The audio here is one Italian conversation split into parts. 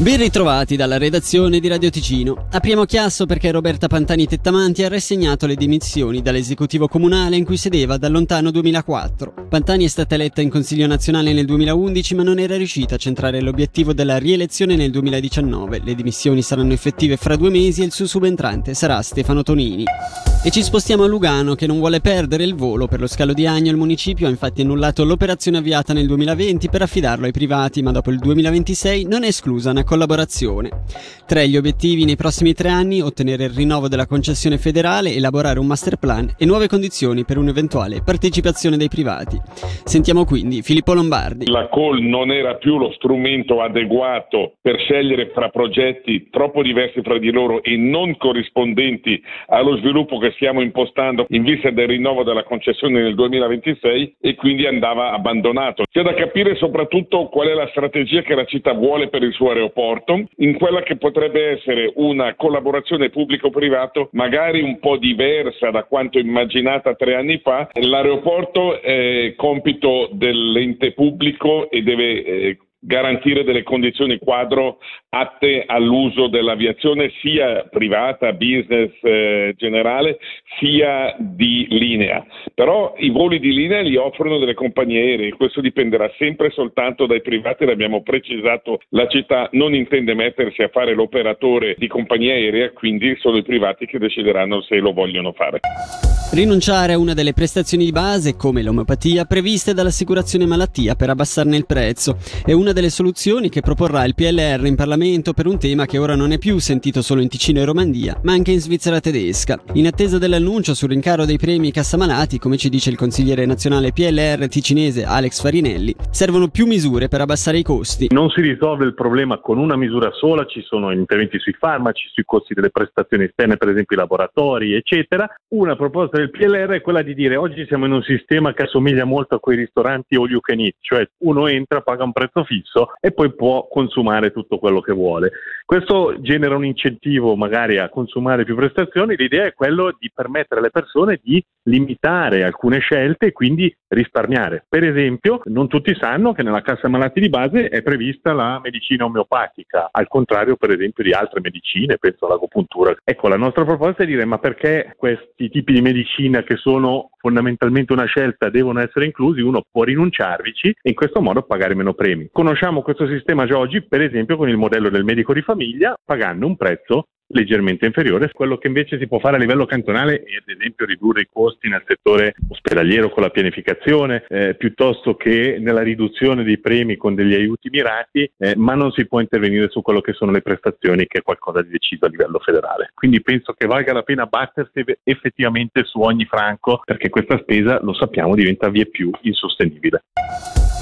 Ben ritrovati dalla redazione di Radio Ticino. Apriamo chiasso perché Roberta Pantani Tettamanti ha rassegnato le dimissioni dall'esecutivo comunale in cui sedeva dal lontano 2004. Pantani è stata eletta in Consiglio nazionale nel 2011 ma non era riuscita a centrare l'obiettivo della rielezione nel 2019. Le dimissioni saranno effettive fra due mesi e il suo subentrante sarà Stefano Tonini. E ci spostiamo a Lugano che non vuole perdere il volo per lo scalo di Agno. Il municipio ha infatti annullato l'operazione avviata nel 2020 per affidarlo ai privati, ma dopo il 2026 non è esclusa una collaborazione. Tra gli obiettivi nei prossimi tre anni ottenere il rinnovo della concessione federale, elaborare un master plan e nuove condizioni per un'eventuale partecipazione dei privati. Sentiamo quindi Filippo Lombardi. La call non era più lo strumento adeguato per scegliere fra progetti troppo diversi fra di loro e non corrispondenti allo sviluppo che stiamo impostando in vista del rinnovo della concessione nel 2026 e quindi andava abbandonato. C'è da capire soprattutto qual è la strategia che la città vuole per il suo aeroporto, in quella che potrebbe essere una collaborazione pubblico-privato magari un po' diversa da quanto immaginata tre anni fa. L'aeroporto è compito dell'ente pubblico e deve eh, garantire delle condizioni quadro atte all'uso dell'aviazione sia privata, business eh, generale, sia di linea. Però i voli di linea li offrono delle compagnie aeree, questo dipenderà sempre soltanto dai privati, l'abbiamo precisato, la città non intende mettersi a fare l'operatore di compagnia aerea, quindi sono i privati che decideranno se lo vogliono fare. Rinunciare a una delle prestazioni di base, come l'omeopatia, previste dall'assicurazione malattia per abbassarne il prezzo, è una delle soluzioni che proporrà il PLR in Parlamento per un tema che ora non è più sentito solo in Ticino e Romandia, ma anche in Svizzera tedesca. In attesa dell'annuncio sul rincaro dei premi Cassamalati, come ci dice il consigliere nazionale PLR ticinese Alex Farinelli, servono più misure per abbassare i costi. Non si risolve il problema con una misura sola, ci sono interventi sui farmaci, sui costi delle prestazioni esterne, per esempio i laboratori, eccetera. Una proposta del PLR è quella di dire oggi siamo in un sistema che assomiglia molto a quei ristoranti all you can eat, cioè uno entra, paga un prezzo fisso e poi può consumare tutto quello che vuole. Questo genera un incentivo magari a consumare più prestazioni, l'idea è quello di permettere alle persone di limitare alcune scelte e quindi risparmiare. Per esempio, non tutti sanno che nella cassa malati di base è prevista la medicina omeopatica, al contrario per esempio di altre medicine, penso all'agopuntura. Ecco, la nostra proposta è dire ma perché questi tipi di medicina medicina che sono fondamentalmente una scelta devono essere inclusi, uno può rinunciarvici e in questo modo pagare meno premi. Conosciamo questo sistema già oggi, per esempio, con il modello del medico di famiglia, pagando un prezzo leggermente inferiore. Quello che invece si può fare a livello cantonale è ad esempio ridurre i costi nel settore ospedaliero con la pianificazione, eh, piuttosto che nella riduzione dei premi con degli aiuti mirati, eh, ma non si può intervenire su quello che sono le prestazioni, che è qualcosa di deciso a livello federale. Quindi penso che valga la pena battersi effettivamente su ogni franco, perché questa spesa, lo sappiamo, diventa via più insostenibile.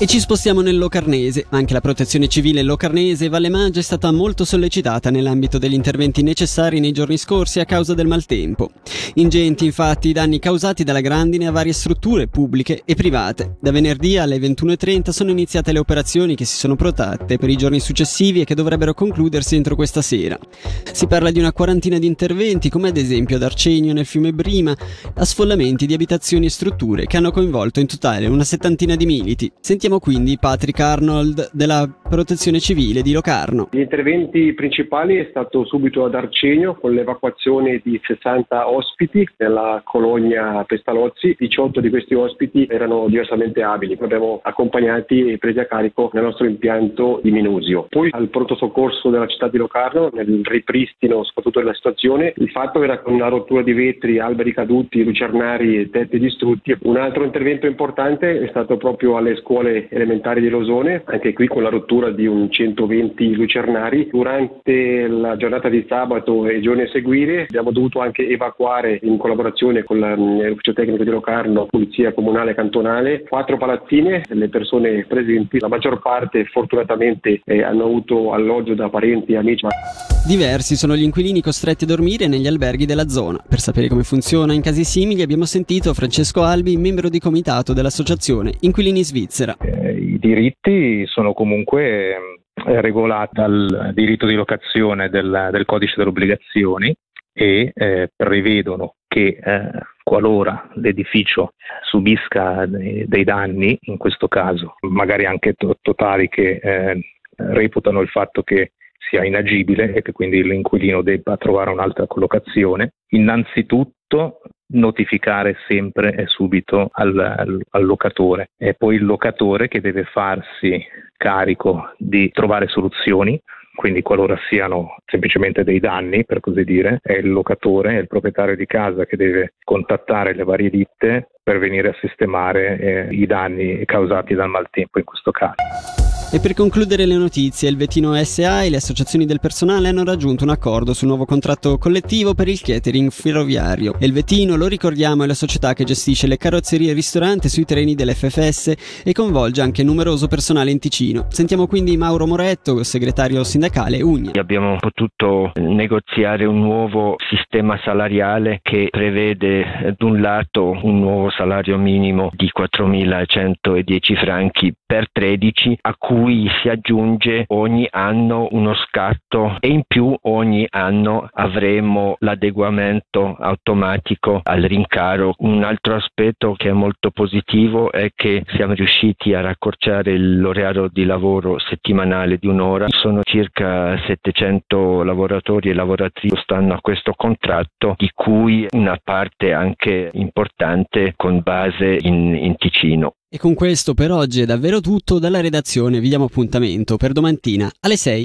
E ci spostiamo nel Locarnese. Anche la protezione civile locarnese e Valle Maggia è stata molto sollecitata nell'ambito degli interventi necessari nei giorni scorsi a causa del maltempo. Ingenti infatti i danni causati dalla grandine a varie strutture pubbliche e private. Da venerdì alle 21.30 sono iniziate le operazioni che si sono protratte per i giorni successivi e che dovrebbero concludersi entro questa sera. Si parla di una quarantina di interventi come ad esempio ad Arcenio nel fiume Brima, a sfollamenti di abitazioni e strutture che hanno coinvolto in totale una settantina di militi. Sentiamo Sentiamo quindi Patrick Arnold della Protezione Civile di Locarno. Gli interventi principali è stato subito ad Arcenio con l'evacuazione di 60 ospiti nella colonia Pestalozzi. 18 di questi ospiti erano diversamente abili. Li abbiamo accompagnati e presi a carico nel nostro impianto di Minusio. Poi al pronto soccorso della città di Locarno, nel ripristino soprattutto della situazione, il fatto era con una rottura di vetri, alberi caduti, lucernari e tetti distrutti. Un altro intervento importante è stato proprio alle scuole elementari di Losone, anche qui con la rottura di un 120 lucernari. Durante la giornata di sabato e i giorni a seguire abbiamo dovuto anche evacuare in collaborazione con mm, l'ufficio tecnico di Locarno, Polizia Comunale Cantonale, quattro palazzine, le persone presenti, la maggior parte fortunatamente eh, hanno avuto alloggio da parenti e amici. Diversi sono gli inquilini costretti a dormire negli alberghi della zona. Per sapere come funziona in casi simili abbiamo sentito Francesco Albi, membro di comitato dell'associazione Inquilini Svizzera. Eh, I diritti sono comunque eh, regolati dal diritto di locazione del, del codice delle obbligazioni e eh, prevedono che eh, qualora l'edificio subisca dei, dei, danni, in questo caso magari anche to- totali che eh, reputano il fatto che sia inagibile e che quindi l'inquilino debba trovare un'altra collocazione. Innanzitutto notificare sempre e subito al, al, al, locatore. È poi il locatore che deve farsi carico di trovare soluzioni. Quindi qualora siano semplicemente dei danni, per così dire, è il locatore, è il proprietario di casa che deve contattare le varie ditte per venire a sistemare eh, i danni causati dal maltempo in questo caso. E per concludere le notizie, il Vettino SA e le associazioni del personale hanno raggiunto un accordo sul nuovo contratto collettivo per il catering ferroviario. Il Vettino, lo ricordiamo, è la società che gestisce le carrozzerie e ristoranti sui treni dell'FFS e coinvolge anche numeroso personale in Ticino. Sentiamo quindi Mauro Moretto, segretario sindacale Ugna. Abbiamo potuto negoziare un nuovo sistema salariale che prevede ad un lato un nuovo salario minimo di 4.110 franchi per 13 a cui cui si aggiunge ogni anno uno scatto e in più ogni anno avremo l'adeguamento automatico al rincaro. Un altro aspetto che è molto positivo è che siamo riusciti a raccorciare l'orario di lavoro settimanale di un'ora. Sono circa 700 lavoratori e lavoratrici che stanno a questo contratto, di cui una parte anche importante con base in, in Ticino. E con questo per oggi è davvero tutto, dalla redazione vi diamo appuntamento per domattina alle 6.